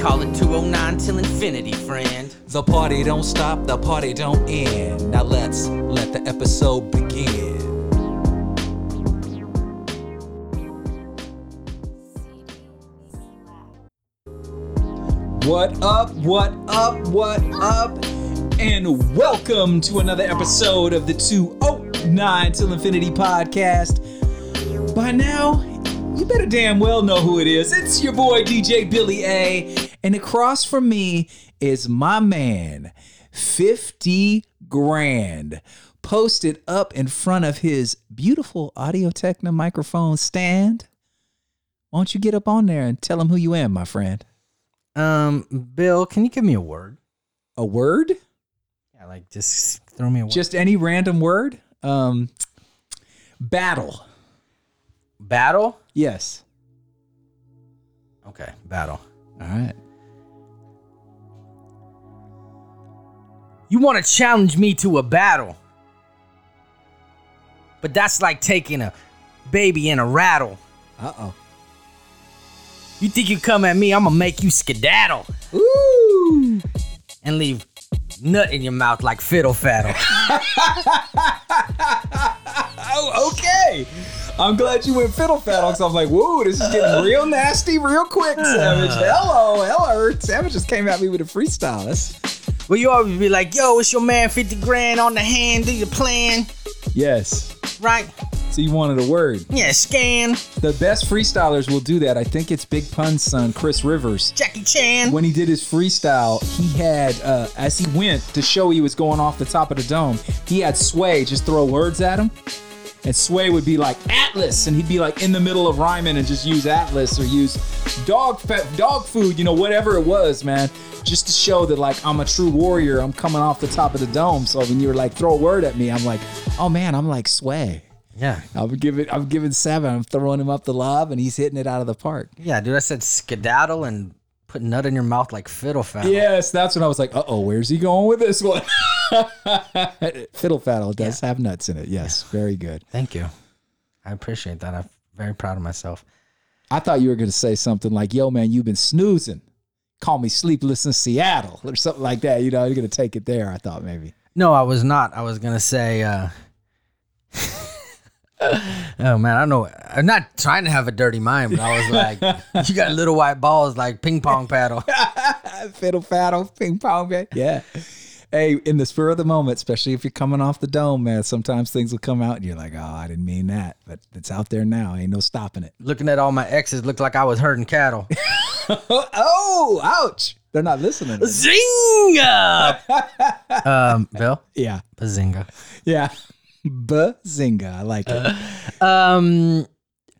call it 209 till infinity, friend. The party don't stop, the party don't end. Now let's let the episode begin. What up, what up, what up? And welcome to another episode of the 209 Till Infinity podcast. By now, you better damn well know who it is. It's your boy DJ Billy A. And across from me is my man, 50 grand, posted up in front of his beautiful Audio Technica microphone stand. Why don't you get up on there and tell him who you am, my friend? Um, Bill, can you give me a word? A word? Yeah, like just throw me a word. Just any random word? Um, battle. battle? Yes. Okay, battle. All right. You want to challenge me to a battle. But that's like taking a baby in a rattle. Uh oh. You think you come at me, I'm gonna make you skedaddle Ooh. and leave nut in your mouth like fiddle faddle. Oh, okay. I'm glad you went fiddle faddle because I was like, whoa, this is getting real nasty real quick, Savage. Hello, hello. Savage just came at me with a freestyle. That's, well, you always be like, yo, it's your man 50 grand on the hand, do your plan, yes. right? So you wanted a word. Yeah, scan, The best freestylers will do that. I think it's Big Pun's son, Chris Rivers. Jackie Chan. When he did his freestyle, he had, uh, as he went to show he was going off the top of the dome, he had Sway just throw words at him. And Sway would be like Atlas, and he'd be like in the middle of rhyming and just use Atlas or use dog fe- dog food, you know, whatever it was, man, just to show that like I'm a true warrior. I'm coming off the top of the dome. So when you were like throw a word at me, I'm like, oh man, I'm like Sway. Yeah. I'm giving I'm giving seven. I'm throwing him up the lob, and he's hitting it out of the park. Yeah, dude, I said skedaddle and put nut in your mouth like fiddle faddle. Yes, that's when I was like, uh oh, where's he going with this one? Fiddle Faddle does have nuts in it. Yes, very good. Thank you. I appreciate that. I'm very proud of myself. I thought you were going to say something like, yo, man, you've been snoozing. Call me Sleepless in Seattle or something like that. You know, you're going to take it there, I thought maybe. No, I was not. I was gonna say. uh Oh man, I don't know. I'm not trying to have a dirty mind, but I was like, "You got little white balls like ping pong paddle." Fiddle Faddle, ping pong, man. Yeah. Hey, in the spur of the moment, especially if you're coming off the dome, man, sometimes things will come out and you're like, oh, I didn't mean that. But it's out there now. Ain't no stopping it. Looking at all my exes, looked like I was herding cattle. oh, ouch. They're not listening. Zinga! um, Bill, Yeah. bazinga. Yeah. Bazinga. I like it. Um,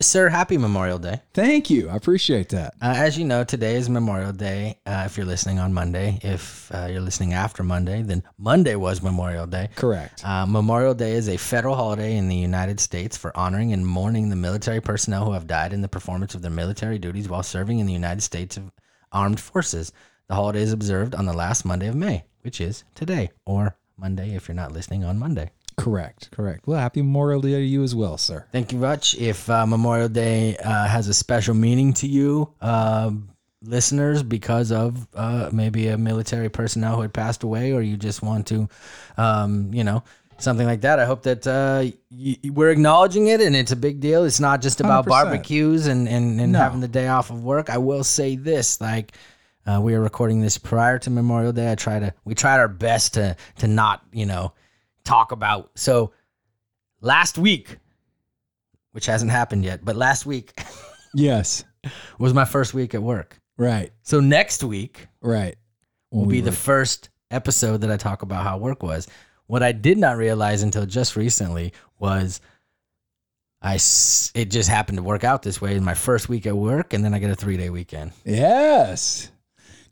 sir, happy Memorial Day. Thank you. I appreciate that. Uh, as you know, today is Memorial Day. Uh, if you're listening on Monday, if uh, you're listening after Monday, then Monday was Memorial Day. Correct. Uh, Memorial Day is a federal holiday in the United States for honoring and mourning the military personnel who have died in the performance of their military duties while serving in the United States of Armed Forces. The holiday is observed on the last Monday of May, which is today, or Monday if you're not listening on Monday. Correct. Correct. Well, happy Memorial Day to you as well, sir. Thank you much. If uh, Memorial Day uh, has a special meaning to you, uh, listeners, because of uh, maybe a military personnel who had passed away, or you just want to, um, you know, something like that, I hope that uh, y- y- we're acknowledging it and it's a big deal. It's not just about 100%. barbecues and, and, and No. having the day off of work. I will say this like, uh, we are recording this prior to Memorial Day. I try to, we tried our best to, to not, you know, talk about. So last week, which hasn't happened yet, but last week Yes. was my first week at work. Right. So next week Right. will be the first episode that I talk about how work was. What I did not realize until just recently was I s- it just happened to work out this way in my first week at work, and then I get a three day weekend. Yes.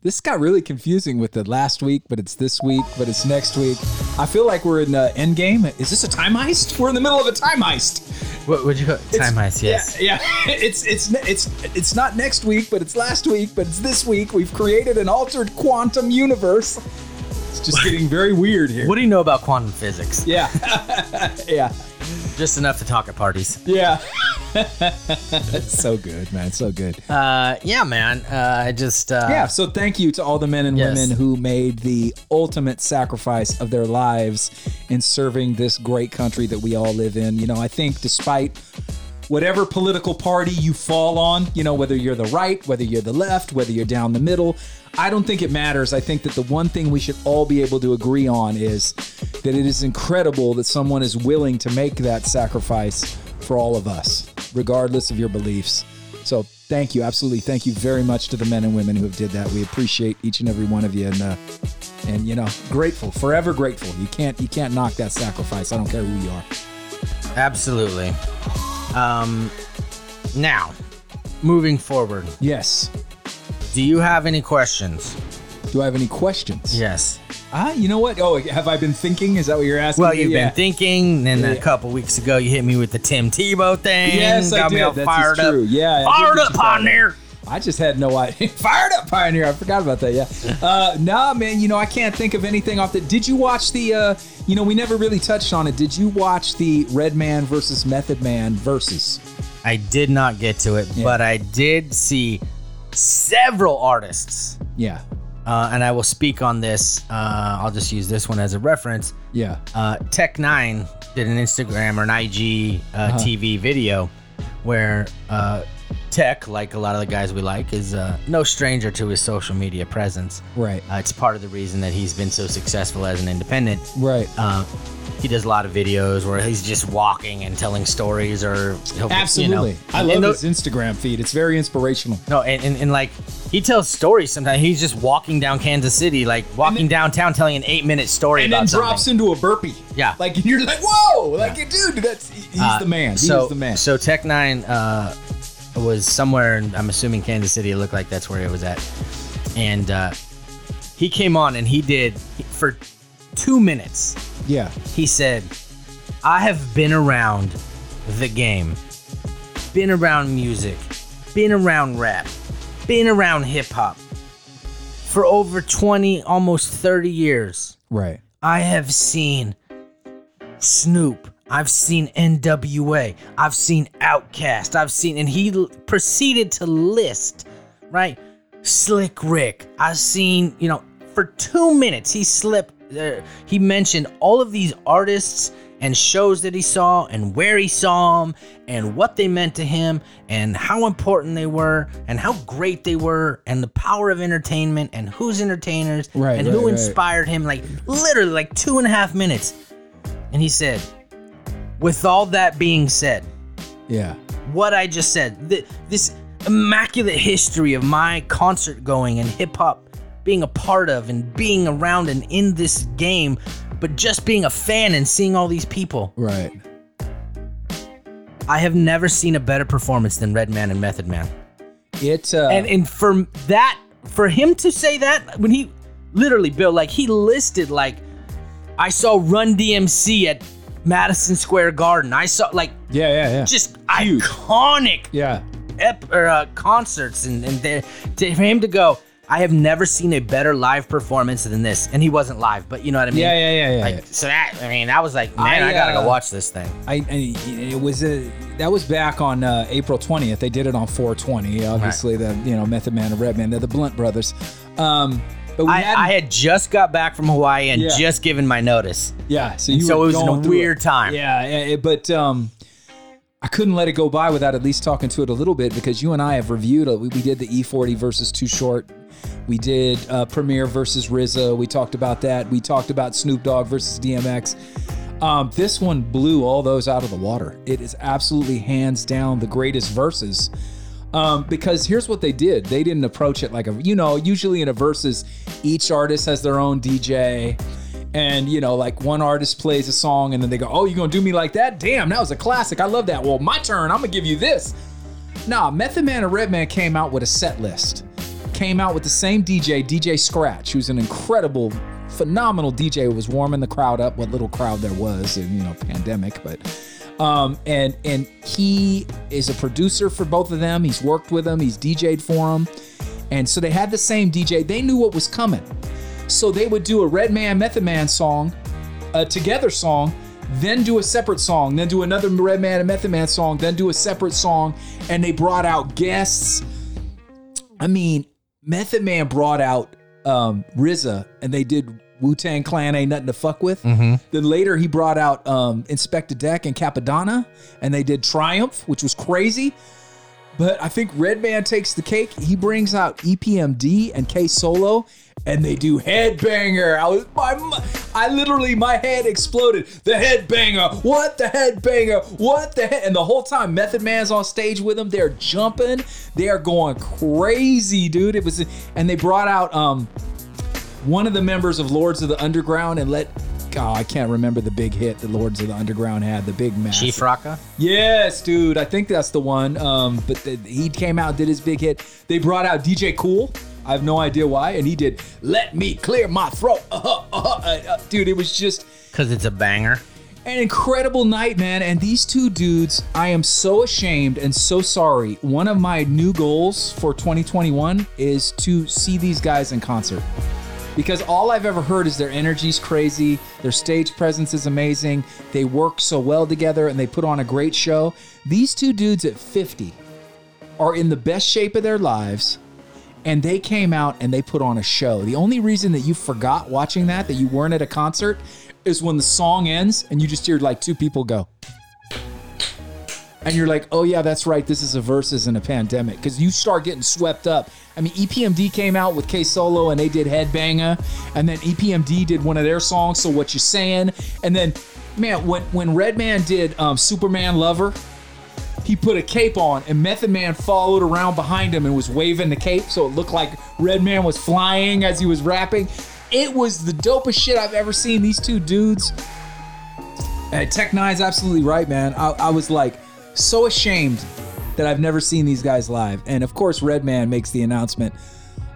This got really confusing with the last week, but it's this week, but it's next week. I feel like we're in uh, Endgame. Is this a time heist? We're in the middle of a time heist. What would you call time heist? Yes. Yeah, yeah. It's it's it's it's not next week, but it's last week, but it's this week. We've created an altered quantum universe. It's just getting very weird here. What do you know about quantum physics? Yeah. yeah. Just enough to talk at parties. Yeah. so good, man. So good. Uh, yeah, man. Uh, I just uh, Yeah, so thank you to all the men and Yes. women who made the ultimate sacrifice of their lives in serving this great country that we all live in. You know, I think despite whatever political party you fall on, you know, whether you're the right, whether you're the left, whether you're down the middle, I don't think it matters. I think that the one thing we should all be able to agree on is that it is incredible that someone is willing to make that sacrifice for all of us, regardless of your beliefs. So thank you, absolutely, thank you very much to the men and women who have did that. We appreciate each and every one of you, and uh, and you know, grateful, forever grateful. You can't you can't knock that sacrifice. I don't care who you are. absolutely. Um, now, moving forward, Yes. do you have any questions? Do I have any questions? Yes. Ah, you know what? Oh, have I been thinking? Is that what you're asking? Well, me? you've Yeah. been thinking, and a Yeah. couple weeks ago you hit me with the Tim Tebow thing. Yes, I got me did. all That's fired up. true. Yeah, I fired up you fired on there. I just had no idea. Fired up, Pioneer. I forgot about that. Yeah. Uh, nah, man. You know, I can't think of anything off the. Did you watch the? Uh, you know, we never really touched on it. Did you watch the Redman versus Method Man versus? I did not get to it, Yeah. but I did see several artists, Yeah. Uh, and I will speak on this. Uh, I'll just use this one as a reference. Yeah. uh, Tech N9ne did an Instagram or an IG uh, Uh-huh. TV video where uh, Tech, like a lot of the guys we like, is uh, no stranger to his social media presence. Right. Uh, it's part of the reason that he's been so successful as an independent. Right. Uh, he does a lot of videos where he's just walking and telling stories, or he'll, Absolutely. You know, I love and his Instagram feed. It's very inspirational. no, and, and, and like he tells stories sometimes. He's just walking down Kansas City, like walking downtown, telling an eight-minute story And then something. drops into a burpee. Yeah. Like you're like, whoa! Like, dude, that's he's Uh, the man. He's so, the man. So Tech N9ne uh, was somewhere, in, I'm assuming Kansas City. It looked like that's where it was at. And uh, he came on and he did for two minutes. yeah. He said, "I have been around the game, been around music, been around rap, been around hip hop for over 20, almost 30 years." Right. I have seen Snoop. I've seen NWA. I've seen Outkast. I've seen, and he l- proceeded to list, right? Slick Rick. I've seen, you know, for two minutes he slipped. Uh, he mentioned all of these artists and shows that he saw and where he saw them and what they meant to him and how important they were and how great they were and the power of entertainment and who's entertainers Right, and right, who right. inspired him like literally like two and a half minutes and he said with all that being said Yeah. what i just said th- this immaculate history of my concert going and hip-hop being a part of and being around and in this game but just being a fan and seeing all these people Right. i have never seen a better performance than redman and method man It. Uh, and and for that for him to say that when he literally bill like he listed like i saw run dmc at madison square garden i saw like yeah. Yeah. Yeah. just Huge. iconic yeah. ep- or, uh, concerts and and there to, for him to go I have never seen a better live performance than this, and he wasn't live, but you know what I mean. Yeah, yeah, yeah, yeah. Like, yeah. so that I mean, that was like, man, I, I, gotta uh, go watch this thing. I, I it was a that was back on uh, April 20th. They did it on 420. Obviously, the you know Method Man and Redman, they're the Blunt brothers. Um, but we I, hadn't- I had just got back from Hawaii and Yeah. just given my notice. yeah. So you so were it was in a going through weird time. Yeah, yeah, it- but um, I couldn't let it go by without at least talking to it a little bit because you and I have reviewed it. We, we did the E40 versus Too Short. We did uh, Premier versus RZA. We talked about that. We talked about Snoop Dogg versus DMX. Um, this one blew all those out of the water. It is absolutely hands down the greatest verses. Um, because here's what they did. They didn't approach it like a, you know, usually in a verses, each artist has their own DJ. And, you know, like one artist plays a song and then they go, oh, you're going to do me like that? Damn, that was a classic. I love that. Well, my turn. I'm going to give you this. Nah, Method Man and Redman came out with a set list. Came out with the same DJ, DJ Scratch, who's an incredible, phenomenal DJ who was warming the crowd up, what little crowd there was, and you know, pandemic, but um, and and he is a producer for both of them. He's worked with them. He's DJ'd for them, and so they had the same DJ. They knew what was coming, so they would do a Redman Method Man song, a together song, then do a separate song, then do another Redman and Method Man song, then do a separate song, and they brought out guests. I mean, Method Man brought out um, RZA, and they did Wu Tang Clan ain't nothing to fuck with. Then later he brought out um, Inspectah Deck and Cappadonna, and they did Triumph, which was crazy. But I think Redman takes the cake. He brings out EPMD and K Solo, and they do Headbanger. I was my, I literally my head exploded. The Headbanger. What the Headbanger? What the head? And the whole time Method Man's on stage with them. They're jumping. They are going crazy, dude. It was, and they brought out um one of the members of Lords of the Underground and let. oh, I can't remember the big hit that Lords of the Underground had. The big massive. Chief Rocka. Yes, dude. I think that's the one. Um, but the, he came out, did his big hit. They brought out DJ Kool. I have no idea why, and he did "Let Me Clear My Throat." Uh-huh, uh-huh, uh, uh, dude, it was just Cause it's a banger. an incredible night, man. And these two dudes, I am so ashamed and so sorry. One of my new goals for 2021 is to see these guys in concert. Because all I've ever heard is their energy's crazy, their stage presence is amazing, they work so well together, and they put on a great show. These two dudes at 50 are in the best shape of their lives, and they came out and they put on a show. The only reason that you forgot watching that, that you weren't at a concert, is when the song ends and you just hear like two people go. And you're like, oh yeah, that's right. This is a versus in a pandemic because you start getting swept up. I mean, EPMD came out with K Solo and they did Headbanger, and then EPMD did one of their songs. So what you saying? And then, man, when when Redman did um, Superman Lover, he put a cape on, and Method Man followed around behind him and was waving the cape, so it looked like Redman was flying as he was rapping. It was the dopest shit I've ever seen. These two dudes. Uh, Tech N9ne's absolutely right, man. I, I was like so ashamed that I've never seen these guys live. And of course, Redman makes the announcement.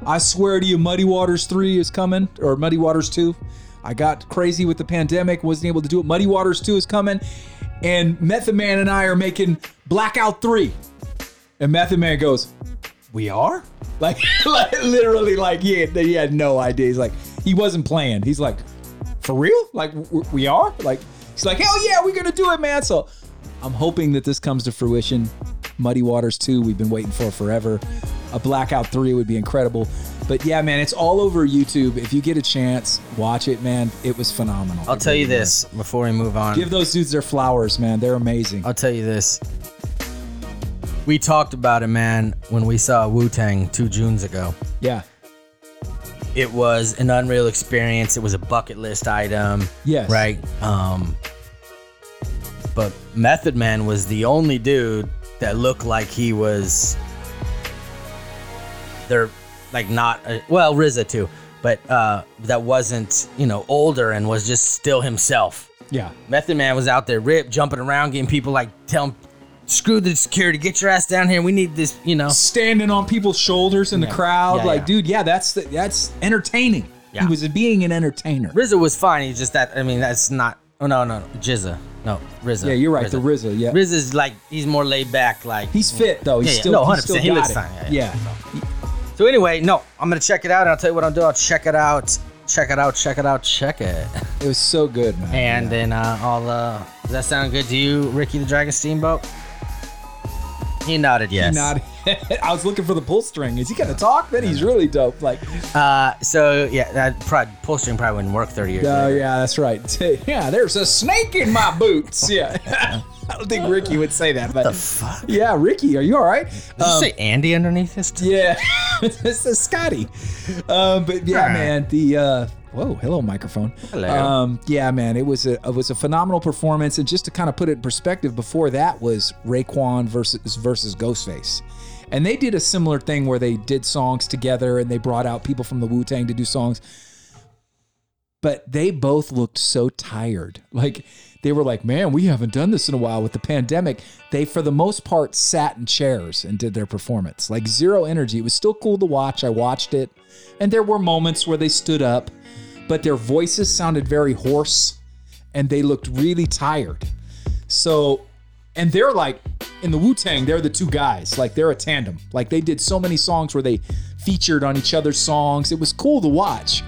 I swear to you, Muddy Waters 3 is coming, or Muddy Waters 2. I got crazy with the pandemic, wasn't able to do it. Muddy Waters 2 is coming. And Method Man and I are making Blackout 3. And Method Man goes, We are? Like, like literally, like, had, he had no idea. He's like, he wasn't playing. He's like, For real? Like, we are? Like, he's like, Hell yeah, we're going to do it, man. So I'm hoping that this comes to fruition. Muddy Waters 2, we've been waiting for forever. A Blackout 3 would be incredible. But yeah, man, it's all over YouTube. If you get a chance, watch it, man. It was phenomenal. I'll tell you this before we move on. Give those dudes their flowers, man. They're amazing. I'll tell you this. We talked about it, man, when we saw Wu Tang two Junes ago. Yeah. It was an unreal experience. It was a bucket list item. Yes. Right. Um. But Method Man was the only dude that looked like he was. They're like not uh, well RZA too, but uh, that wasn't you know older and was just still himself. Yeah. Method Man was out there ripped, jumping around, getting people like tell telling, "Screw the security, get your ass down here. We need this." You know. Standing on people's shoulders in the crowd, Yeah, like, yeah. dude, yeah, that's the, that's entertaining. Yeah. He was being an entertainer. RZA was fine. He's just that. I mean, that's not. Oh no, no, no. GZA. No, RZA. Yeah, you're right. The RZA, yeah. RZA's like he's more laid back. Like He's fit though. He's Yeah, yeah. still No, he's 100%. still He looks fine. Yeah, Yeah. yeah. So anyway, no, I'm gonna check it out, and I'll tell you what I'll do. I'll check it out, check it out, check it out, check it. It was so good, man. And Yeah. then uh, I'll. Uh, does that sound good to you, Ricky the Dragon Steamboat? He nodded yes. Not, I was looking for the pull string. Is he gonna talk? Then he's really dope. Like, Uh, so yeah, that probably pull string probably wouldn't work 30 years. oh later. yeah, that's right. Yeah, there's a snake in my boots. Yeah, I don't think Ricky would say that, but The fuck? yeah, Ricky, are you all right? Did you say Andy underneath this? too? Yeah, this is Scotty. Um, but yeah, man, the uh, whoa, hello microphone. Hello. Um, yeah, man, it was a it was a phenomenal performance, and just to kind of put it in perspective, before that was Raekwon versus versus Ghostface. And they did a similar thing where they did songs together and they brought out people from the Wu Tang to do songs. But they both looked so tired. Like they were like, man, we haven't done this in a while with the pandemic. They, for the most part, sat in chairs and did their performance. Like zero energy. It was still cool to watch. I watched it. And there were moments where they stood up, but their voices sounded very hoarse and they looked really tired. So, and they're like in the Wu Tang, they're the two guys. Like they're a tandem. Like they did so many songs where they featured on each other's songs. It was cool to watch,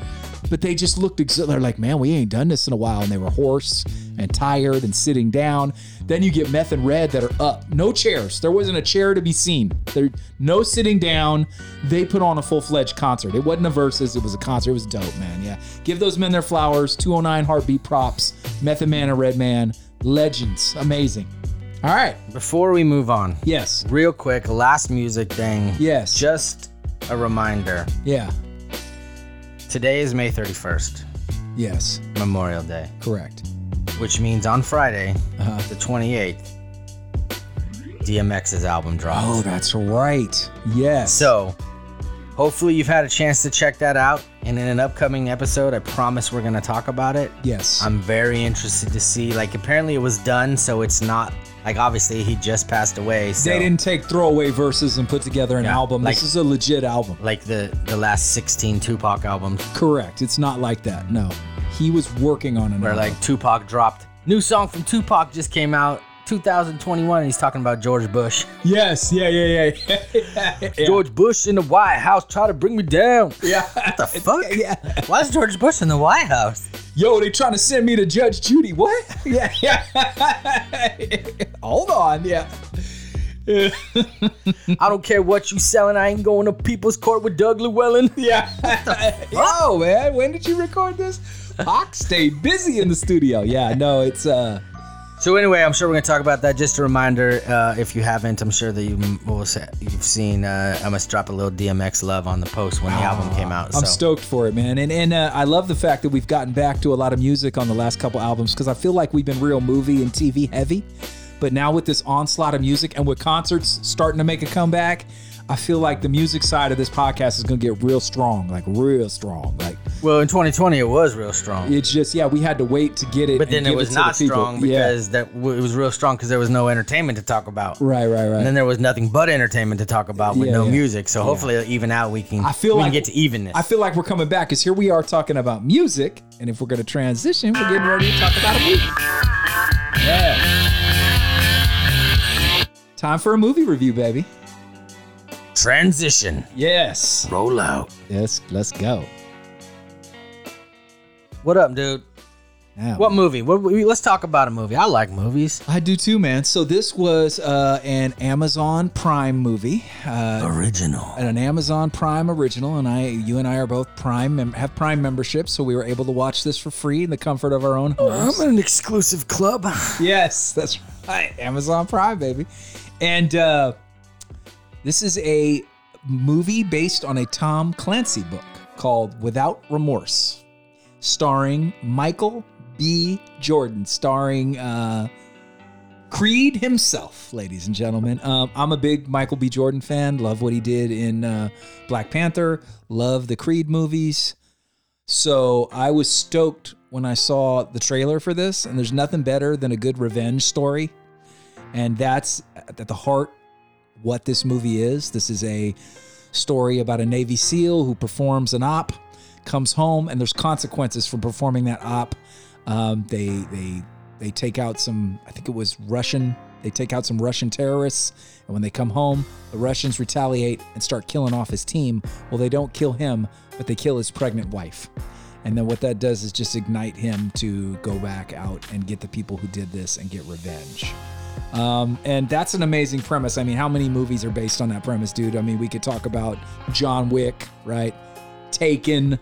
but they just looked. They're like, man, we ain't done this in a while, and they were hoarse and tired and sitting down. Then you get Meth and Red that are up, no chairs. There wasn't a chair to be seen. There, no sitting down. They put on a full fledged concert. It wasn't a versus. It was a concert. It was dope, man. Yeah, give those men their flowers. 209 heartbeat props. Method Man and Redman. legends, amazing. All right. Before we move on, Yes. real quick, last music thing. Yes. Just a reminder. Yeah. Today is May 31st, Yes. Memorial Day, Correct. which means on Friday, Uh-huh. the 28th, DMX's album drops. Oh, that's right. Yes. So, hopefully you've had a chance to check that out. And in an upcoming episode, I promise we're gonna talk about it. yes. I'm very interested to see. Like, apparently it was done, so it's not like obviously he just passed away. So they didn't take throwaway verses and put together an Yeah, album. like- this is a legit album. like the the last 16 Tupac albums, Correct. It's not like that. No. He was working on an where album. like Tupac dropped new song from Tupac just came out 2021. And he's talking about George Bush. Yes. Yeah. Yeah. Yeah. yeah. George Bush in the White House try to bring me down. Yeah. What the fuck? Yeah. Why is George Bush in the White House? Yo, they trying to send me to Judge Judy. What? Yeah. Yeah. Hold on. Yeah. I don't care what you selling. I ain't going to People's Court with Doug Llewellyn. Yeah. Oh man, when did you record this? Pac stayed busy in the studio. Yeah, no, it's uh So anyway, I'm sure we're gonna talk about that. Just a reminder, uh, if you haven't, I'm sure that you will you've seen. Uh, I must drop a little DMX love on the post when the album came out. I'm stoked for it, man. And and uh, I love the fact that we've gotten back to a lot of music on the last couple albums because I feel like we've been real movie and TV heavy. But now with this onslaught of music and with concerts starting to make a comeback, I feel like the music side of this podcast is going to get real strong, like real strong. Like Well, in 2020, it was real strong. it's just yeah, we had to wait to get it. But then it was to not the strong Yeah. because that w- it was real strong because there was no entertainment to talk about. right, right, right. And then there was nothing but entertainment to talk about with Yeah, no yeah. music. So hopefully, even out, we can. I feel we like can get to evenness. I feel like we're coming back because here we are talking about music, and if we're going to transition, we're getting ready to talk about a movie. Yeah. Time for a movie review, baby. Transition. Yes. Roll out. Yes. Let's go. What up, dude? Now, What movie? What, we- let's talk about a movie. I like movies. I do too, man. So this was uh, an Amazon Prime movie, uh, Original. an Amazon Prime original, and I, you and I are both Prime mem- have Prime memberships, so we were able to watch this for free in the comfort of our own homes. I'm an exclusive club. Yes, that's right. Amazon Prime, baby. And uh, this is a movie based on a Tom Clancy book called Without Remorse, starring Michael B. Jordan, starring uh, Creed himself, ladies and gentlemen. Um, I'm a big Michael B. Jordan fan. Love what he did in uh, Black Panther. Love the Creed movies. So I was stoked when I saw the trailer for this, and there's nothing better than a good revenge story. And that's at the heart what this movie is. This is a story about a Navy SEAL who performs an op, comes home, and there's consequences for performing that op. Um, they they they take out some, I think it was Russian They take out some Russian terrorists, and when they come home, the Russians retaliate and start killing off his team. Well, they don't kill him, but they kill his pregnant wife. And then what that does is just ignite him to go back out and get the people who did this and get revenge. Um, and that's an amazing premise. I mean, how many movies are based on that premise, dude? I mean, we could talk about John Wick, right? Taken,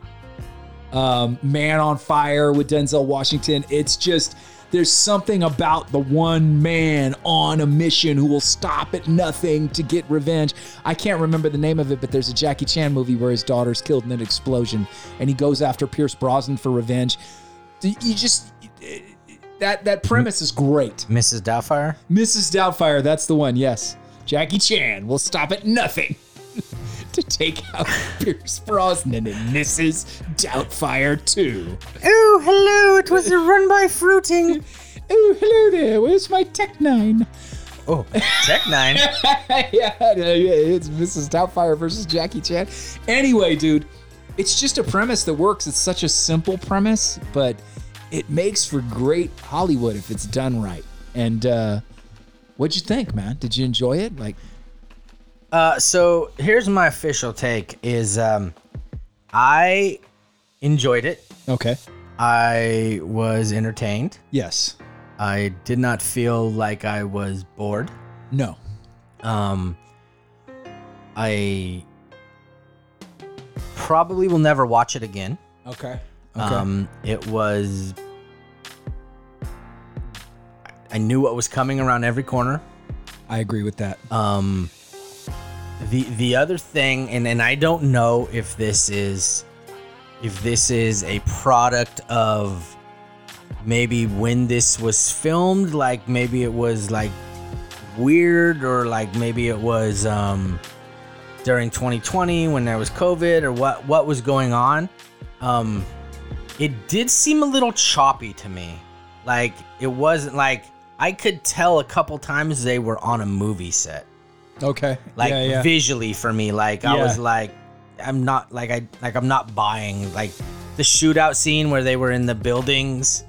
um, Man on Fire with Denzel Washington. It's just there's something about the one man on a mission who will stop at nothing to get revenge. I can't remember the name of it, but there's a Jackie Chan movie where his daughter's killed in an explosion, and he goes after Pierce Brosnan for revenge. You just that that premise is great. Mrs. Doubtfire. Mrs. Doubtfire, that's the one. Yes, Jackie Chan will stop at nothing to take out Pierce Brosnan and Mrs. Doubtfire too. Oh, hello! It was a run by fruiting. Oh, hello there. Where's my Tech Nine? Oh, Tech Nine. yeah, it's Mrs. Doubtfire versus Jackie Chan. Anyway, dude, it's just a premise that works. It's such a simple premise, but it makes for great Hollywood if it's done right. And uh, what'd you think, man? Did you enjoy it? Like, Uh, so here's my official take: is um, I enjoyed it. okay, I was entertained. yes, I did not feel like I was bored. no, Um, I probably will never watch it again. okay, okay, Um, it was. I knew what was coming around every corner. I agree with that. Um, the the other thing, and and I don't know if this is, if this is a product of maybe when this was filmed, like maybe it was like weird, or like maybe it was um during 2020 when there was COVID, or what what was going on. Um, it did seem a little choppy to me. Like it wasn't like I could tell a couple times they were on a movie set. Okay, Like yeah, yeah. visually for me, like I was like I'm not like I like I'm not buying like the shootout scene where they were in the buildings.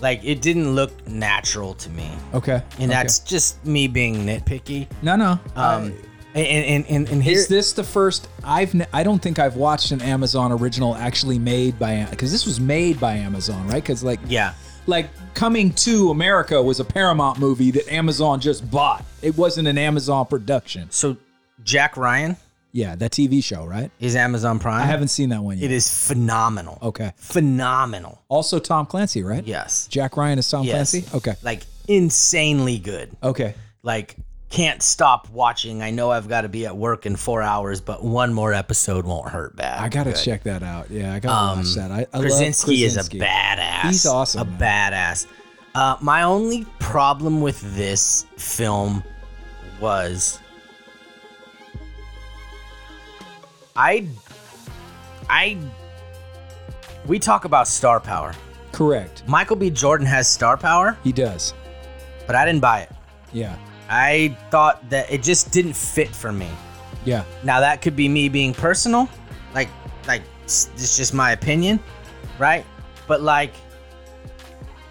Like it didn't look natural to me. okay, And okay. that's just me being nitpicky. no, no. Um and and and, and here, Is this the first? I've I don't think I've watched an Amazon original actually made by because this was made by Amazon, right? Because like yeah. Like Coming to America was a Paramount movie that Amazon just bought. It wasn't an Amazon production. So Jack Ryan Yeah, that TV show, right? is Amazon Prime. I haven't seen that one yet. It is phenomenal. Okay. Phenomenal. Also Tom Clancy, right? Yes. Jack Ryan is Tom Yes. Clancy. Okay. Like insanely good. Okay. Like can't stop watching. I know I've got to be at work in four hours, but one more episode won't hurt bad. I gotta Good. check that out. Yeah, I gotta watch that. I, I love Krasinski is a badass. He's awesome, A man. badass. Uh, my only problem with this film was I I we talk about star power. Correct. Michael B. Jordan has star power, He does. but I didn't buy it. Yeah. I thought that it just didn't fit for me. Yeah. Now that could be me being personal, like like it's just my opinion, right? But like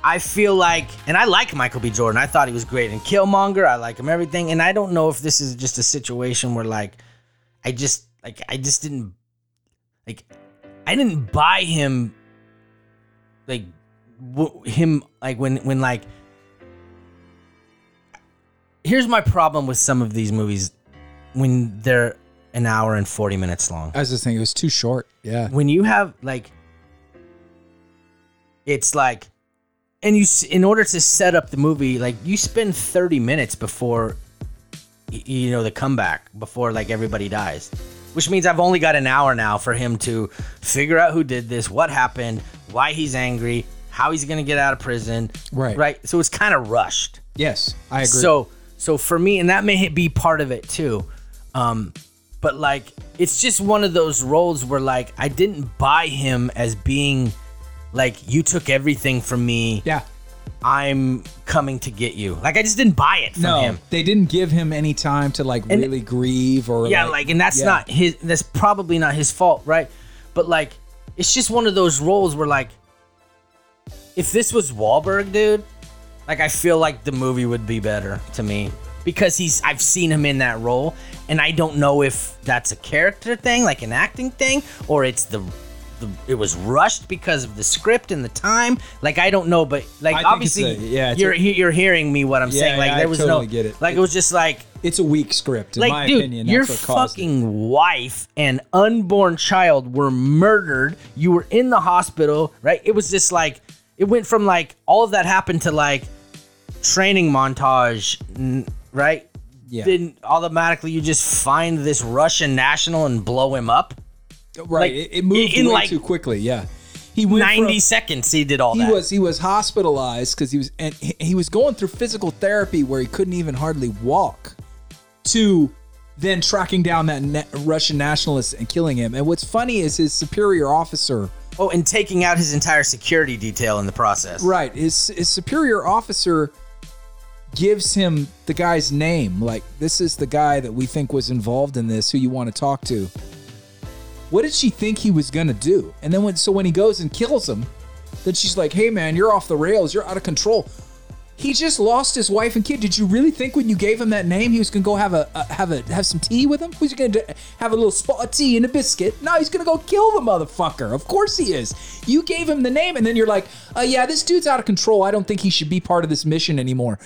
I feel like and I like Michael B. Jordan. I thought he was great in Killmonger. I like him everything. And I don't know if this is just a situation where like I just like I just didn't like I didn't buy him like w- him like when when like here's my problem with some of these movies when they're an hour and 40 minutes long. I was just thinking it was too short. Yeah. When you have like it's like and you in order to set up the movie like you spend 30 minutes before you know the comeback before like everybody dies which means i've only got an hour now for him to figure out who did this what happened why he's angry how he's gonna get out of prison Right. right so it's kind of rushed Yes, I agree. so so for me, and that may be part of it too. Um, but like it's just one of those roles where like I didn't buy him as being like you took everything from me. yeah. I'm coming to get you. Like I just didn't buy it from No, him. they didn't give him any time to like And- really grieve or Yeah, like and that's yeah. not his that's probably not his fault, right? But like it's just one of those roles where like if this was Wahlberg, dude, Like I feel like the movie would be better to me because he's I've seen him in that role and I don't know if that's a character thing, like an acting thing, or it's the, the it was rushed because of the script and the time. Like I don't know, but like I obviously a- yeah, you're a- you're hearing me what I'm Yeah, saying. Like yeah, there was totally no get it. like it was just like It's a weak script, in like, my dude, opinion. your caused it. fucking wife and unborn child were murdered. You were in the hospital, right? It was just like it went from like all of that happened to like training montage, right? Yeah. Then automatically you just find this Russian national and blow him up. Right. like, it, it moved in like too quickly. Yeah. He went from- Ninety seconds he did all he that. was he was hospitalized because he was and he, he was going through physical therapy where he couldn't even hardly walk to then tracking down that na- Russian nationalist and killing him. And what's funny is his superior officer, oh, and taking out his entire security detail in the process. right? His his superior officer gives him the guy's name. Like this is the guy that we think was involved in this. Who you want to talk to? What did she think he was gonna do? And then when so when he goes and kills him, then she's like, "Hey man, you're off the rails. You're out of control." He just lost his wife and kid. Did you really think when you gave him that name he was gonna go have a, a have a have some tea with him? Who's gonna have a little spot of tea and a biscuit? No, he's gonna go kill the motherfucker. Of course he is. You gave him the name, and then you're like, uh, "Yeah, this dude's out of control. I don't think he should be part of this mission anymore."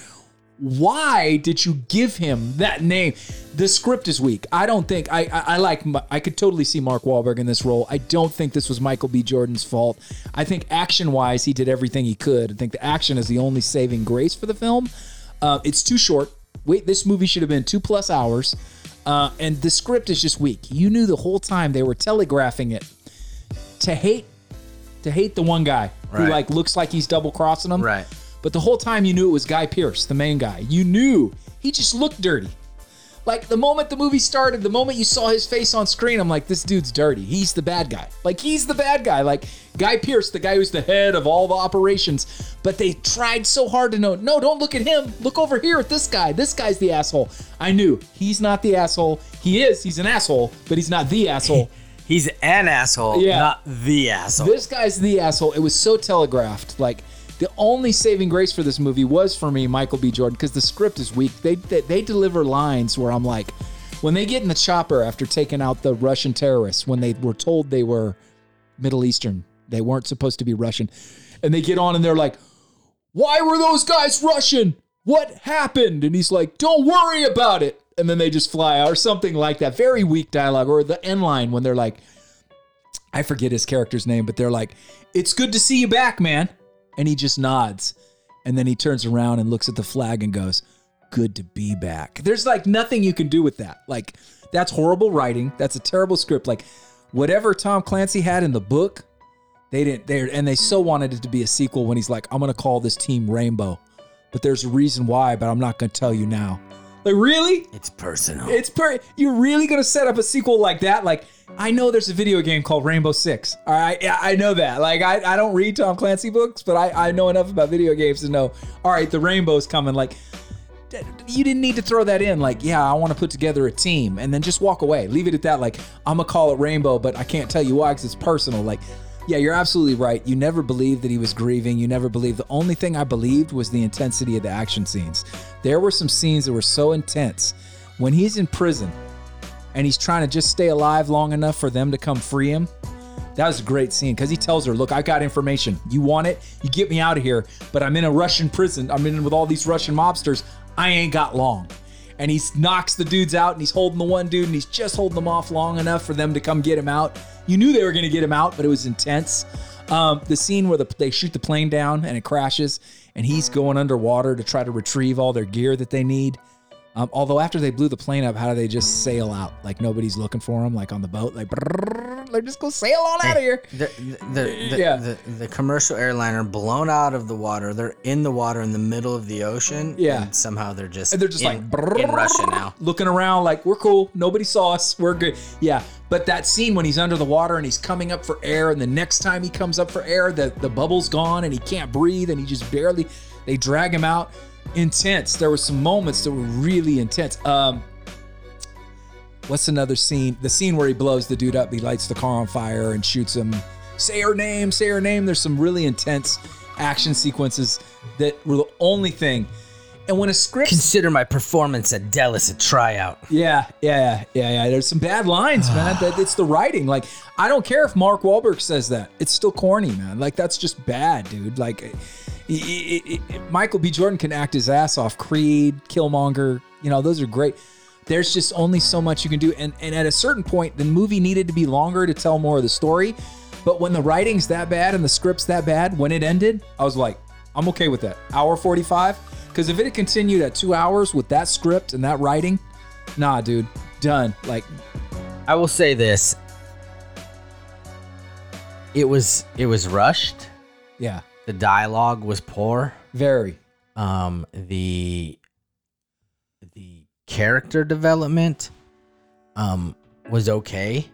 Why did you give him that name? The script is weak. I don't think I, I I like I could totally see Mark Wahlberg in this role. I don't think this was Michael B. Jordan's fault. I think action wise he did everything he could. I think the action is the only saving grace for the film. Uh, it's too short. Wait, this movie should have been two plus hours. Uh, and the script is just weak. You knew the whole time they were telegraphing it to hate to hate the one guy who like looks like he's double crossing them. Right. But the whole time you knew it was Guy Pearce, the main guy. You knew he just looked dirty. Like the moment the movie started, the moment you saw his face on screen, I'm like, this dude's dirty. He's the bad guy. Like he's the bad guy. Like Guy Pearce, the guy who's the head of all the operations. But they tried so hard to know, no, don't look at him. Look over here at this guy. This guy's the asshole. I knew he's not the asshole. He is. He's an asshole, but he's not the asshole. He's an asshole, Yeah. not the asshole. This guy's the asshole. It was so telegraphed. Like the only saving grace for this movie was for me Michael B. Jordan because the script is weak. They, they they deliver lines where I'm like, when they get in the chopper after taking out the Russian terrorists, when they were told they were Middle Eastern, they weren't supposed to be Russian, and they get on and they're like, why were those guys Russian? What happened? And he's like, don't worry about it. And then they just fly out or something like that. Very weak dialogue. Or the end line when they're like, I forget his character's name, but they're like, "It's good to see you back, man." And he just nods. And then he turns around and looks at the flag and goes, "Good to be back." There's like nothing you can do with that. Like that's horrible writing. That's a terrible script. Like whatever Tom Clancy had in the book, they didn't they and they so wanted it to be a sequel when he's like, "I'm to call this team Rainbow." But there's a reason why, but I'm not to tell you now. Like really? it's personal. It's per. You're really gonna set up a sequel like that? Like I know there's a video game called Rainbow Six. All right, yeah, I know that. Like I, I don't read Tom Clancy books, but I, I know enough about video games to know. All right, the Rainbow's coming. Like you didn't need to throw that in. Like yeah, I want to put together a team, and then just walk away. Leave it at that. Like I'm gonna call it Rainbow, but I can't tell you why because it's personal. Like. Yeah, you're absolutely right. You never believed that he was grieving. You never believed. The only thing I believed was the intensity of the action scenes. There were some scenes that were so intense. When he's in prison and he's trying to just stay alive long enough for them to come free him, that was a great scene because he tells her, Look, I got information. You want it? You get me out of here. But I'm in a Russian prison. I'm in with all these Russian mobsters. I ain't got long. And he knocks the dudes out and he's holding the one dude and he's just holding them off long enough for them to come get him out. You knew they were going to get him out, but it was intense. Um, the scene where the, they shoot the plane down and it crashes and he's going underwater to try to retrieve all their gear that they need. Um, although after they blew the plane up, how do they just sail out? Like nobody's looking for them, like on the boat, like like just go sail on out of here. the, the, the, Yeah. the, the commercial airliner blown out of the water. They're in the water in the middle of the ocean. Yeah. And somehow they're just, And they're just in, like in Russia now. looking around, like we're cool. Nobody saw us. We're good. Yeah, but that scene when he's under the water and he's coming up for air, and the next time he comes up for air, the the bubble's gone and he can't breathe, and he just barely. They drag him out. Intense. There were some moments that were really intense. Um, what's another scene? The scene where he blows the dude up. He lights the car on fire and shoots him. Say her name. Say her name. There's some really intense action sequences that were the only thing. And when a script Consider my performance at Dallas a tryout. Yeah, yeah, yeah, yeah. There's some bad lines, man. That it's the writing. Like, I don't care if Mark Wahlberg says that. It's still corny, man. Like, that's just bad, dude. Like, it, it, it, Michael B. Jordan can act his ass off. Creed, Killmonger, you know, those are great. There's just only so much you can do, and and at a certain point, the movie needed to be longer to tell more of the story. But when the writing's that bad and the script's that bad, when it ended, I was like, I'm okay with that. Hour 45. Because if it had continued at two hours with that script and that writing, nah, dude, done. Like, I will say this. It was it was rushed. yeah, The dialogue was poor. very. Um the the character development um was okay.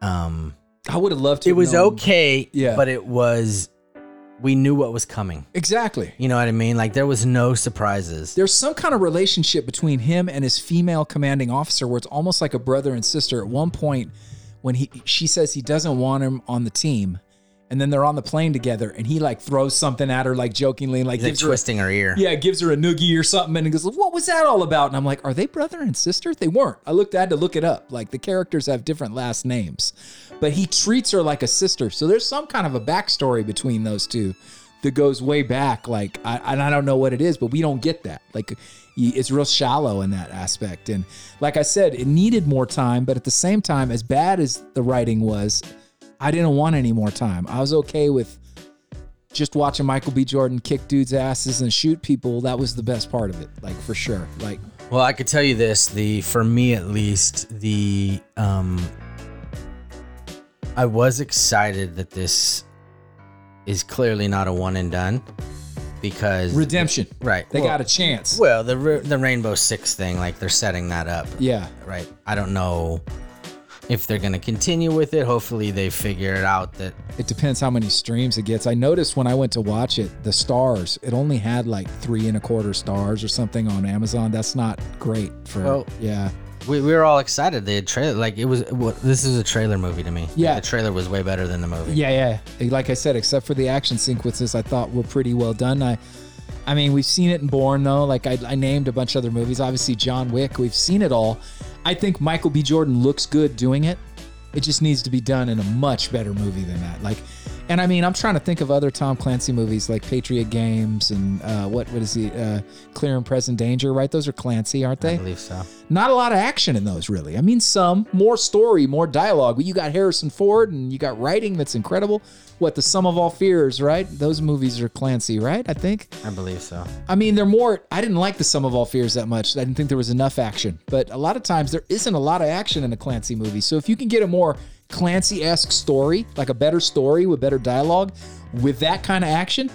Um I would have loved to. it have was known- okay, Yeah. but it was we knew what was coming. Exactly. You know what I mean? Like there was no surprises. There's some kind of relationship between him and his female commanding officer where it's almost like a brother and sister. At one point, when he she says he doesn't want him on the team, and then they're on the plane together, and he like throws something at her like jokingly, like He's like gives her a- twisting her ear. Yeah, gives her a noogie or something, and he goes, "What was that all about?" And I'm like, "Are they brother and sister?" They weren't. I looked, I had to look it up. Like the characters have different last names, but he treats her like a sister. So there's some kind of a backstory between those two that goes way back. Like, I, and I don't know what it is, but we don't get that. Like, it's real shallow in that aspect. And like I said, it needed more time, but at the same time, as bad as the writing was, I didn't want any more time. I was okay with just watching Michael B. Jordan kick dudes' asses and shoot people, that was the best part of it, like for sure. Like, Well, I could tell you this, the for me at least, the um I was excited that this is clearly not a one and done because redemption. right. They well, got a chance. Well, the the Rainbow Six thing like they're setting that up. Yeah. Right. I don't know if they're going to continue with it. Hopefully they figure it out that It depends how many streams it gets. I noticed when I went to watch it, the stars, it only had like three and a quarter stars or something on Amazon. That's not great for, Well- yeah. we, we were all excited. They had trailer like it was well, this is a trailer movie to me. Yeah. The trailer was way better than the movie. Yeah, yeah. Like I said, except for the action sequences, I thought were pretty well done. I, I mean, we've seen it in Bourne though. Like I, I named a bunch of other movies. Obviously, John Wick. We've seen it all. I think Michael B. Jordan looks good doing it. It just needs to be done in a much better movie than that. Like, and I mean, I'm trying to think of other Tom Clancy movies like Patriot Games and uh, what what is he? Uh, Clear and Present Danger, right? Those are Clancy, aren't they? I believe so. not a lot of action in those really i mean some more story more dialogue but you got harrison ford and you got writing that's incredible what the sum of all fears right those movies are clancy right i think I believe so. i mean they're more i didn't like the sum of all fears that much i didn't think there was enough action but a lot of times there isn't a lot of action in a clancy movie so if you can get a more clancy-esque story like a better story with better dialogue with that kind of action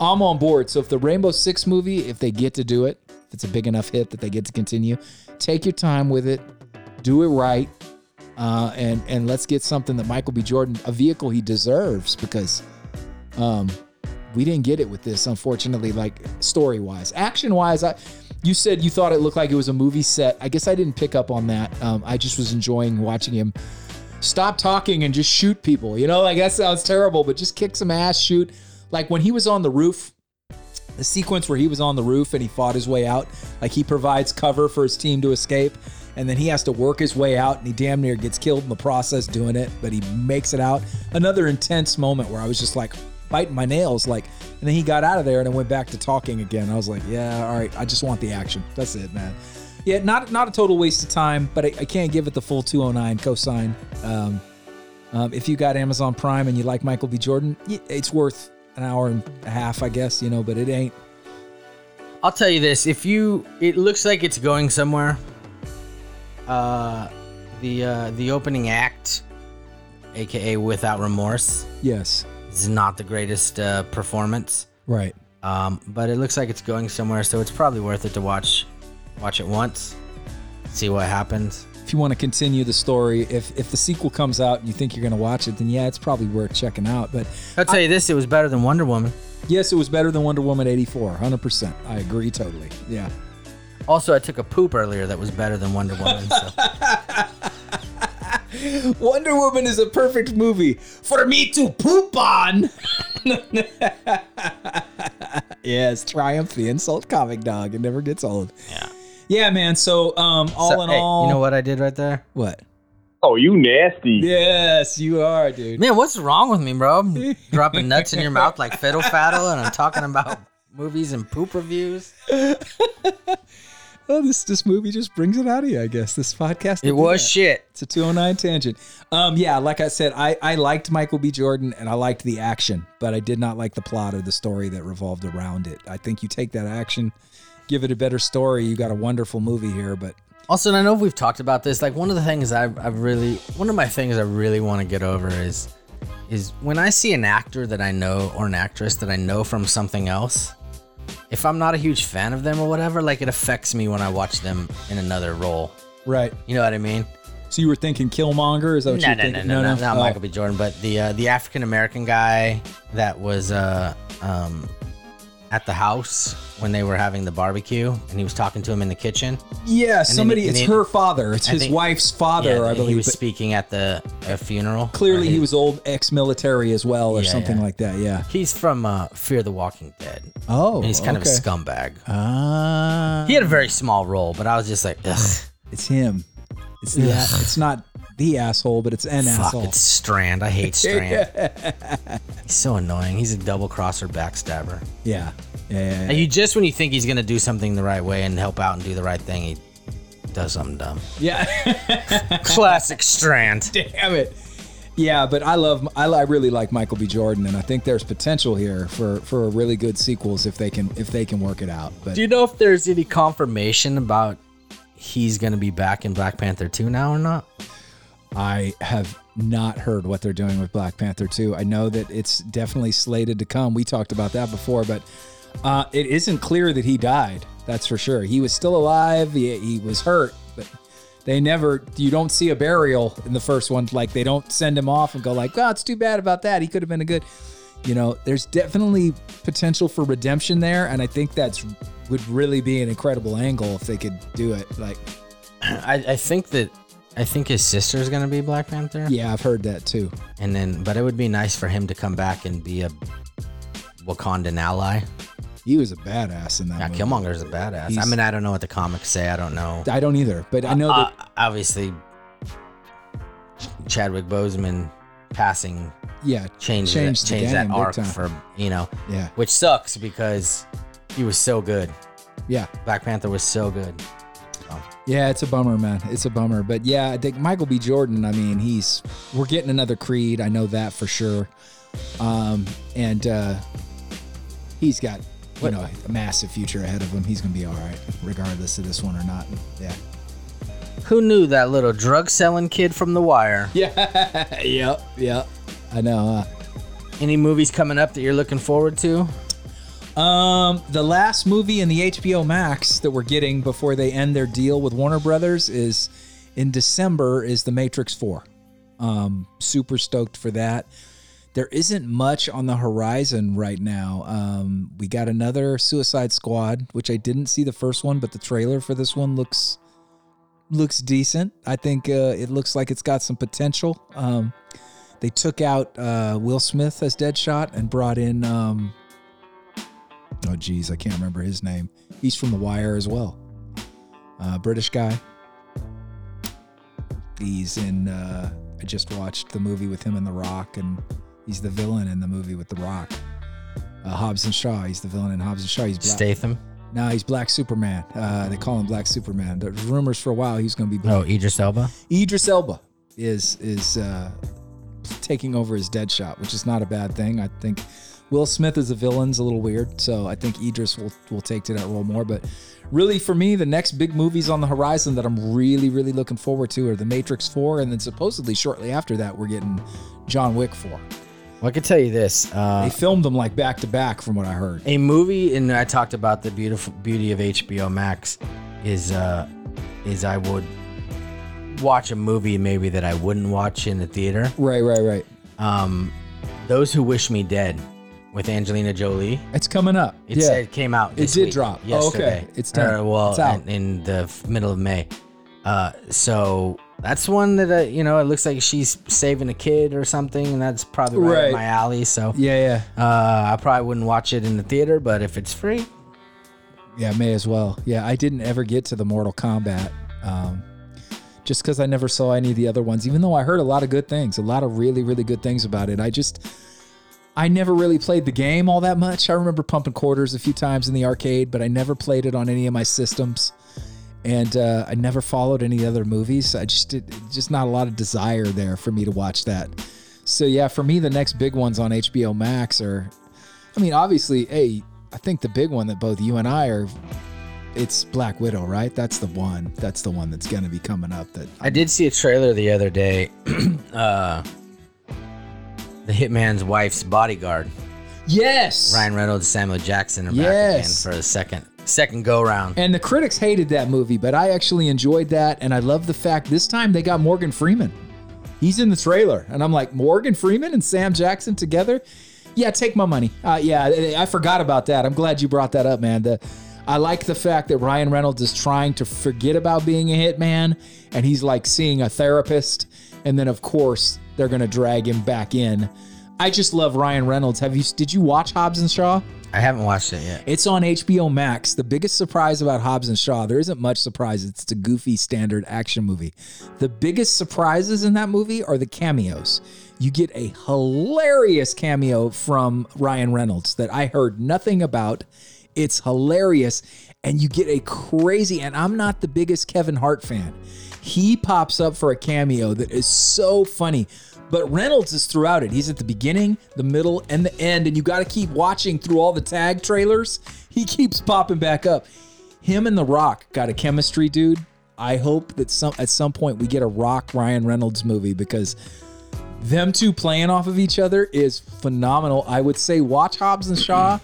i'm on board. So if the rainbow six movie if they get to do it if it's a big enough hit that they get to continue take your time with it. Do it right. Uh, and and let's get something that michael b. Jordan a vehicle he deserves because um we didn't get it with this unfortunately like story wise action wise i you said you thought it looked like it was a movie set. I guess i didn't pick up on that. Um, i just was enjoying watching him stop talking and just shoot people you know? Like that sounds terrible but just kick some ass shoot. Like when he was on the roof the sequence where he was on the roof and he fought his way out like he provides cover for his team to escape and then he has to work his way out and he damn near gets killed in the process doing it but he makes it out. Another intense moment where i was just like biting my nails like and then he got out of there and then went back to talking again. I was like yeah all right i just want the action. That's it man yeah not not a total waste of time but i, I can't give it the full 209 cosign um, um, if you got amazon prime and you like michael b jordan it's worth an hour and a half i guess you know but it ain't I'll tell you this: if you, it looks like it's going somewhere. Uh, the uh, the opening act, aka Without Remorse, yes is not the greatest uh, performance. right Um, but it looks like it's going somewhere, so it's probably worth it to watch, watch it once, see what happens. if you want to continue the story if if the sequel comes out and you think you're going to watch it then yeah it's probably worth checking out but I'll tell you this: it was better than Wonder Woman. yes it was better than wonder woman 84 100% i agree totally yeah Also, I took a poop earlier that was better than Wonder Woman. So. wonder woman is a perfect movie for me to poop on yes, Triumph, the insult comic dog. It never gets old. Yeah. Yeah, man. So, um, all So, in hey, all, you know what I did right there? What? Oh, you nasty. Yes, you are, dude. Man, what's wrong with me, bro? I'm dropping nuts in your mouth like fiddle faddle, and I'm talking about movies and poop reviews. Oh, this this movie just brings it out of you, I guess. This podcast. It was that. shit. It's a 209 tangent. Um, yeah, like I said, I, I liked Michael B. Jordan and I liked the action, but I did not like the plot or the story that revolved around it. I think you take that action, give it a better story, you got a wonderful movie here, but Also, and I know we've talked about this. Like one of the things I I really one of my things I really want to get over is is when I see an actor that I know or an actress that I know from something else. If I'm not a huge fan of them or whatever, like it affects me when I watch them in another role. right. You know what I mean? So you were thinking Killmonger? Is that what No, you're no, no, no, no, no, not Oh. Michael B. Jordan, but the uh, the African American guy that was uh, um, at the house when they were having the barbecue, and he was talking to him in the kitchen. Yeah, somebody, he, it's he- her father. It's I his think- wife's father, Yeah, I believe. he was speaking at the uh, funeral. clearly, he was old ex-military as well, or Yeah, something yeah. like that. Yeah. He's from uh, Fear the Walking Dead. Oh, And he's kind okay. of a scumbag. Ah, He had a very small role, but I was just like, ugh, it's him. It's the. It's not the asshole, but it's an fuck, asshole. it's Strand. I hate Strand. he's so annoying. He's a double crosser backstabber. Yeah. Yeah. yeah, yeah. And you just when you think he's gonna do something the right way and help out and do the right thing, he does something dumb. Yeah. Classic Strand. Damn it. Yeah, but I love I, I really like Michael B. Jordan, and I think there's potential here for for really good sequels if they can if they can work it out. But Do you know if there's any confirmation about he's gonna be back in Black Panther 2 now or not? I have not heard what they're doing with Black Panther 2. I know that it's definitely slated to come. We talked about that before, but uh, it isn't clear that he died. That's for sure. He was still alive. He, he was hurt, but they never. You don't see a burial in the first one. Like they don't send him off and go like, "Oh, it's too bad about that. He could have been a good." You know, there's definitely potential for redemption there, and I think that's would really be an incredible angle if they could do it. Like, I, I think that I think his sister's gonna be Black Panther. yeah, I've heard that too. And then but it would be nice for him to come back and be a Wakandan ally. He was a badass in that. Yeah, movie. Killmonger's a badass. I mean, I don't know what the comics say. I don't know. I don't either, but I know that Uh, obviously, Chadwick Boseman passing yeah, changed changed that, changed that arc time. for you know, yeah, which sucks because he was so good. yeah, Black Panther was so good. Yeah. It's a bummer, man. It's a bummer, but yeah, I think Michael B. Jordan. I mean, he's we're getting another Creed. I know that for sure. Um, and uh, he's got you know a massive future ahead of him. He's gonna be all right, regardless of this one or not. Yeah, Who knew that little drug selling kid from The Wire? yeah, yep, yep. I know. Huh? Any movies coming up that you're looking forward to? Um, the last movie in the HBO Max that we're getting before they end their deal with Warner Brothers is in December is The Matrix 4. Um, super stoked for that. There isn't much on the horizon right now. Um, we got another Suicide Squad, which I didn't see the first one, but the trailer for this one looks looks decent. I think uh, it looks like it's got some potential. Um, they took out uh, Will Smith as Deadshot and brought in um, oh geez, I can't remember his name. He's from The Wire as well. Uh, British guy. He's in. Uh, I just watched the movie with him and The Rock, and he's the villain in the movie with The Rock. Uh, Hobbs and Shaw. He's the villain in Hobbs and Shaw. He's black. Statham. No, he's Black Superman. Uh, they call him Black Superman. There's rumors for a while he's going to be Black. Oh, Idris Elba. Idris Elba is is uh, taking over as Deadshot, which is not a bad thing. I think Will Smith as a villain's a little weird, so I think Idris will will take to that role more. But really, for me, the next big movies on the horizon that I'm really really looking forward to are The Matrix Four, and then supposedly shortly after that we're getting John Wick Four. Well, I can tell you this. Uh, They filmed them like back to back, from what I heard. a movie, and I talked about the beautiful beauty of HBO Max, is uh, is I would watch a movie maybe that I wouldn't watch in the theater. Right, right, right. Um, Those Who Wish Me Dead with Angelina Jolie. It's coming up. It yeah. it came out. This did week, drop. Oh, okay. It's done. Or, well, It's out. In, in the f- middle of May. Uh, so That's one that uh, you know. It looks like she's saving a kid or something, and that's probably right, Right. my alley. So Yeah, yeah. uh, I probably wouldn't watch it in the theater, but if it's free, Yeah, may as well. Yeah, I didn't ever get to the Mortal Kombat. Um, just because I never saw any of the other ones, even though I heard a lot of good things, a lot of really, really good things about it. I just, I never really played the game all that much. I remember pumping quarters a few times in the arcade, but I never played it on any of my systems. And uh, I never followed any other movies. I just did, just not a lot of desire there for me to watch that. So yeah, for me, the next big ones on HBO Max are, I mean, obviously, hey, I think the big one that both you and I are it's Black Widow, right? That's the one. That's the one that's to be coming up. That I did see a trailer the other day. uh, the Hitman's wife's bodyguard, yes, Ryan Reynolds, Samuel Jackson, are back Yes. again for the second second go round. And the critics hated that movie, but I actually enjoyed that, and I love the fact this time they got Morgan Freeman. He's in the trailer, and I'm like Morgan Freeman and Sam Jackson together. Yeah, take my money. Uh, yeah, I I forgot about that. I'm glad you brought that up, man. The, I like the fact that Ryan Reynolds is trying to forget about being a hitman, and he's like seeing a therapist, and then of course they're gonna drag him back in. I just love Ryan Reynolds. Have you? Did you watch Hobbs and Shaw? I haven't watched it yet. It's on HBO Max. The biggest surprise about Hobbs and Shaw, there isn't much surprise. It's a goofy standard action movie. The biggest surprises in that movie are the cameos. You get a hilarious cameo from Ryan Reynolds that I heard nothing about. It's hilarious. And you get a crazy, and I'm not the biggest Kevin Hart fan. He pops up for a cameo that is so funny. But Reynolds is throughout it. He's at the beginning, the middle, and the end, and you got to keep watching through all the tag trailers. He keeps popping back up. Him and The Rock got a chemistry, dude. I hope that some at some point we get a Rock Ryan Reynolds movie because them two playing off of each other is phenomenal. I would say watch Hobbs and Shaw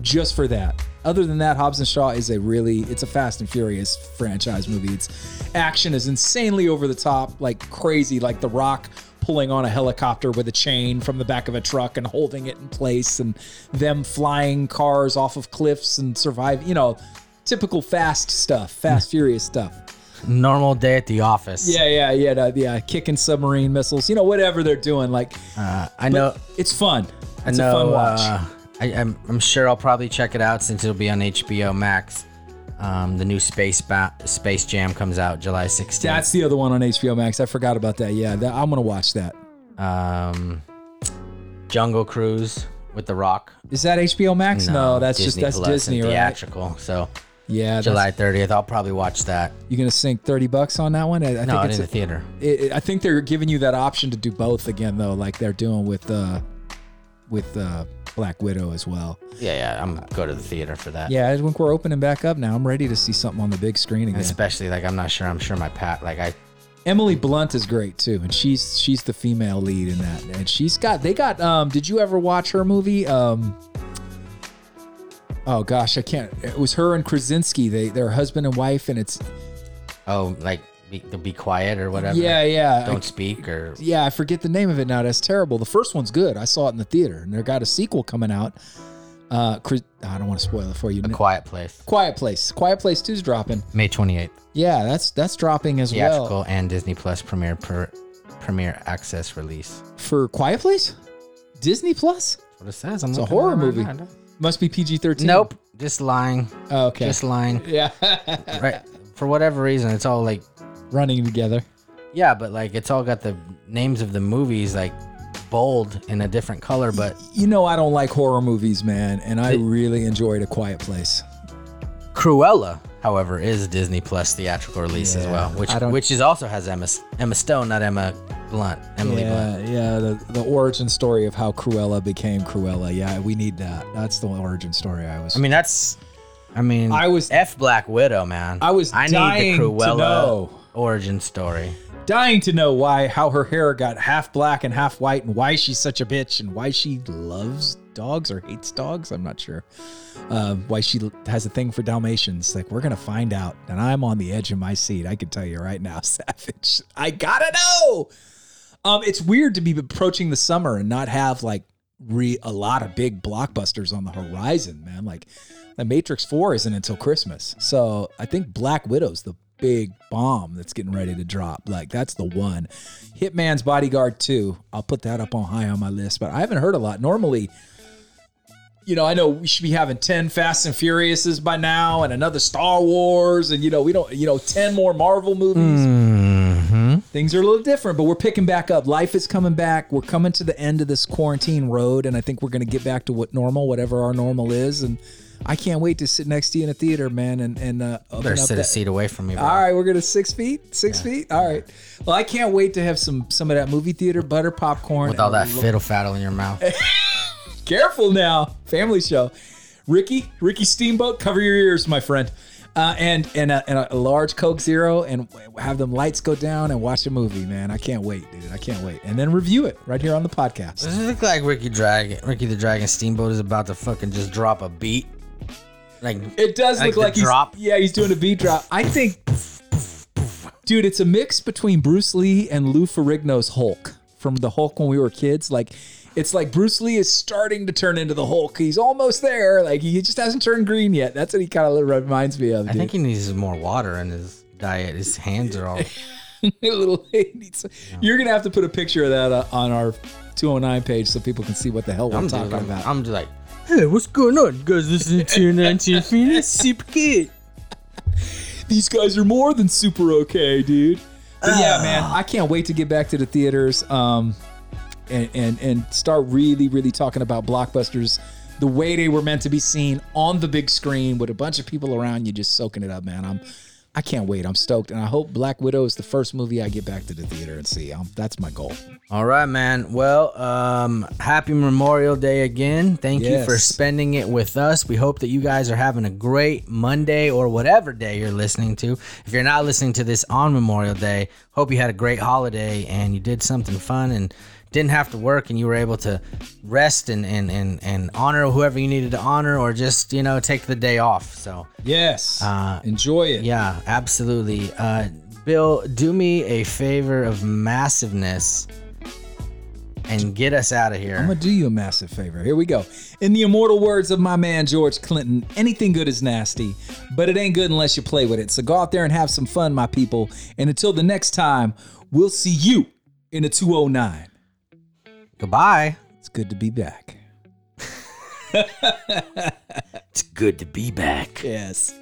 just for that. Other than that, Hobbs and Shaw is a really it's a Fast and Furious franchise movie. It's action is insanely over the top, like crazy, like The Rock pulling on a helicopter with a chain from the back of a truck and holding it in place and them flying cars off of cliffs and survive, you know, typical fast stuff, fast furious stuff. Normal day at the office. Yeah, yeah, yeah, no, yeah, kicking submarine missiles, you know, whatever they're doing like Uh, I know. it's fun. I It's know. a fun watch. Uh, I, I'm, I'm sure I'll probably check it out since it'll be on HBO Max. Um, the new Space ba- Space Jam comes out July 16th. That's the other one on HBO Max. I forgot about that. Yeah, that, I'm gonna watch that. um, Jungle Cruise with The Rock. Is that HBO Max? No, that's just that's Plus and Disney, right? theatrical. So Yeah, July 30th, I'll probably watch that. You're gonna sink thirty bucks on that one? I, I no, think in it's. the theater. it, it- I think they're giving you that option to do both again, though, like they're doing with uh, with uh, Black Widow as well. Yeah, yeah, I'm go to the theater for that. Yeah, I think we're opening back up now. I'm ready to see something on the big screen again. Especially like I'm not sure. I'm sure my pat like I Emily Blunt is great too, and she's she's the female lead in that, and she's got they got. Um, did you ever watch her movie? Um, oh gosh, I can't. It was her and Krasinski. They they're husband and wife, and it's oh like be, be quiet or whatever. yeah yeah. Don't speak or yeah, I forget the name of it now. That's terrible. The first one's good. I saw it in the theater, and they got a sequel coming out. Uh, I don't want to spoil it for you. a quiet place. Quiet Place. Quiet Place 2's dropping. May 28th. Yeah, that's that's dropping as Theatrical well. and Disney Plus premiere per premiere access release. For Quiet Place? Disney Plus? That's what it says. I'm It's a horror it right movie. Must be PG-13. Nope. Just lying. Oh, okay. Just lying. yeah. right. For whatever reason, it's all like Running together. yeah, but like it's all got the names of the movies like bold in a different color, but You know I don't like horror movies, man, and I really enjoyed A Quiet Place. Cruella, however, is Disney Plus theatrical release as Yeah, well, which I don't- which is also has Emma Emma Stone, not Emma Blunt, Emily Blunt. yeah, yeah, the, the origin story of how Cruella became Cruella. Yeah, we need that. That's the origin story I was I mean, that's. I mean, I was- F Black Widow, man. I was I need to the Cruella know. Origin story. dying to know why how her hair got half black and half white and why she's such a bitch and why she loves dogs or hates dogs i'm not sure. Um, why she has a thing for dalmatians. Like we're gonna find out and i'm on the edge of my seat i can tell you right now savage. I gotta know! Um, it's weird to be approaching the summer and not have like re a lot of big blockbusters on the horizon man. Like the matrix 4 isn't until christmas. So i think black widow's the big bomb that's getting ready to drop. Like that's the one. Hitman's Bodyguard 2. I'll put that up on high on my list, but I haven't heard a lot. Normally, you know, I know we should be having 10 Fast and Furiouses by now and another Star Wars and you know, we don't, you know, 10 more Marvel movies. Mm-hmm. Things are a little different, but we're picking back up. Life is coming back. We're coming to the end of this quarantine road and I think we're going to get back to what normal, whatever our normal is and I can't wait to sit next to you in a theater, man, and and uh, Better sit a seat away from me, bro. all right, we're gonna six feet, six feet. All right. Well, I can't wait to have some some of that movie theater butter popcorn With all that fiddle faddle in your mouth. Careful now, family show. Ricky, Ricky Steamboat, cover your ears, my friend. Uh, and and a, and a large Coke Zero, and have them lights go down and watch a movie, man. I can't wait, dude. I can't wait. And then review it right here on the podcast. Does it look like Ricky Dragon, Ricky the Dragon Steamboat is about to fucking just drop a beat? Like It does Like look like he's drop? yeah, he's doing a beat drop. I think, dude, it's a mix between Bruce Lee and Lou Ferrigno's Hulk from the Hulk when we were kids. Like, it's like Bruce Lee is starting to turn into the Hulk. He's almost there. Like he just hasn't turned green yet. That's what he kind of reminds me of. I think he needs more water in his diet. His hands are all. little. needs- You're gonna have to put a picture of that uh, on our 209 page so people can see what the hell we're I'm talking just about. I'm just like, hey, what's going on? You guys listening to 19 Phoenix? Super good. these guys are more than super okay, dude. But yeah, man, I can't wait to get back to the theaters um, and, and and start really, really talking about blockbusters the way they were meant to be seen on the big screen with a bunch of people around you just soaking it up, man. I'm I can't wait. I'm stoked, and I hope Black Widow is the first movie I get back to the theater and see. Um, that's my goal. All right, man. Well, um, happy Memorial Day again. Thank you for spending it with us. We hope that you guys are having a great Monday or whatever day you're listening to. If you're not listening to this on Memorial Day, hope you had a great holiday and you did something fun and didn't have to work and you were able to rest and and and, and honor whoever you needed to honor or just, you know, take the day off. So, Yes, Uh, enjoy it. yeah, absolutely. Uh, Bill, do me a favor of massiveness and get us out of here. I'm gonna do you a massive favor. Here we go. In the immortal words of my man George Clinton, anything good is nasty, but it ain't good unless you play with it. So go out there and have some fun, my people. And until the next time, we'll see you in a 209. Goodbye. It's good to be back. It's good to be back. Yes.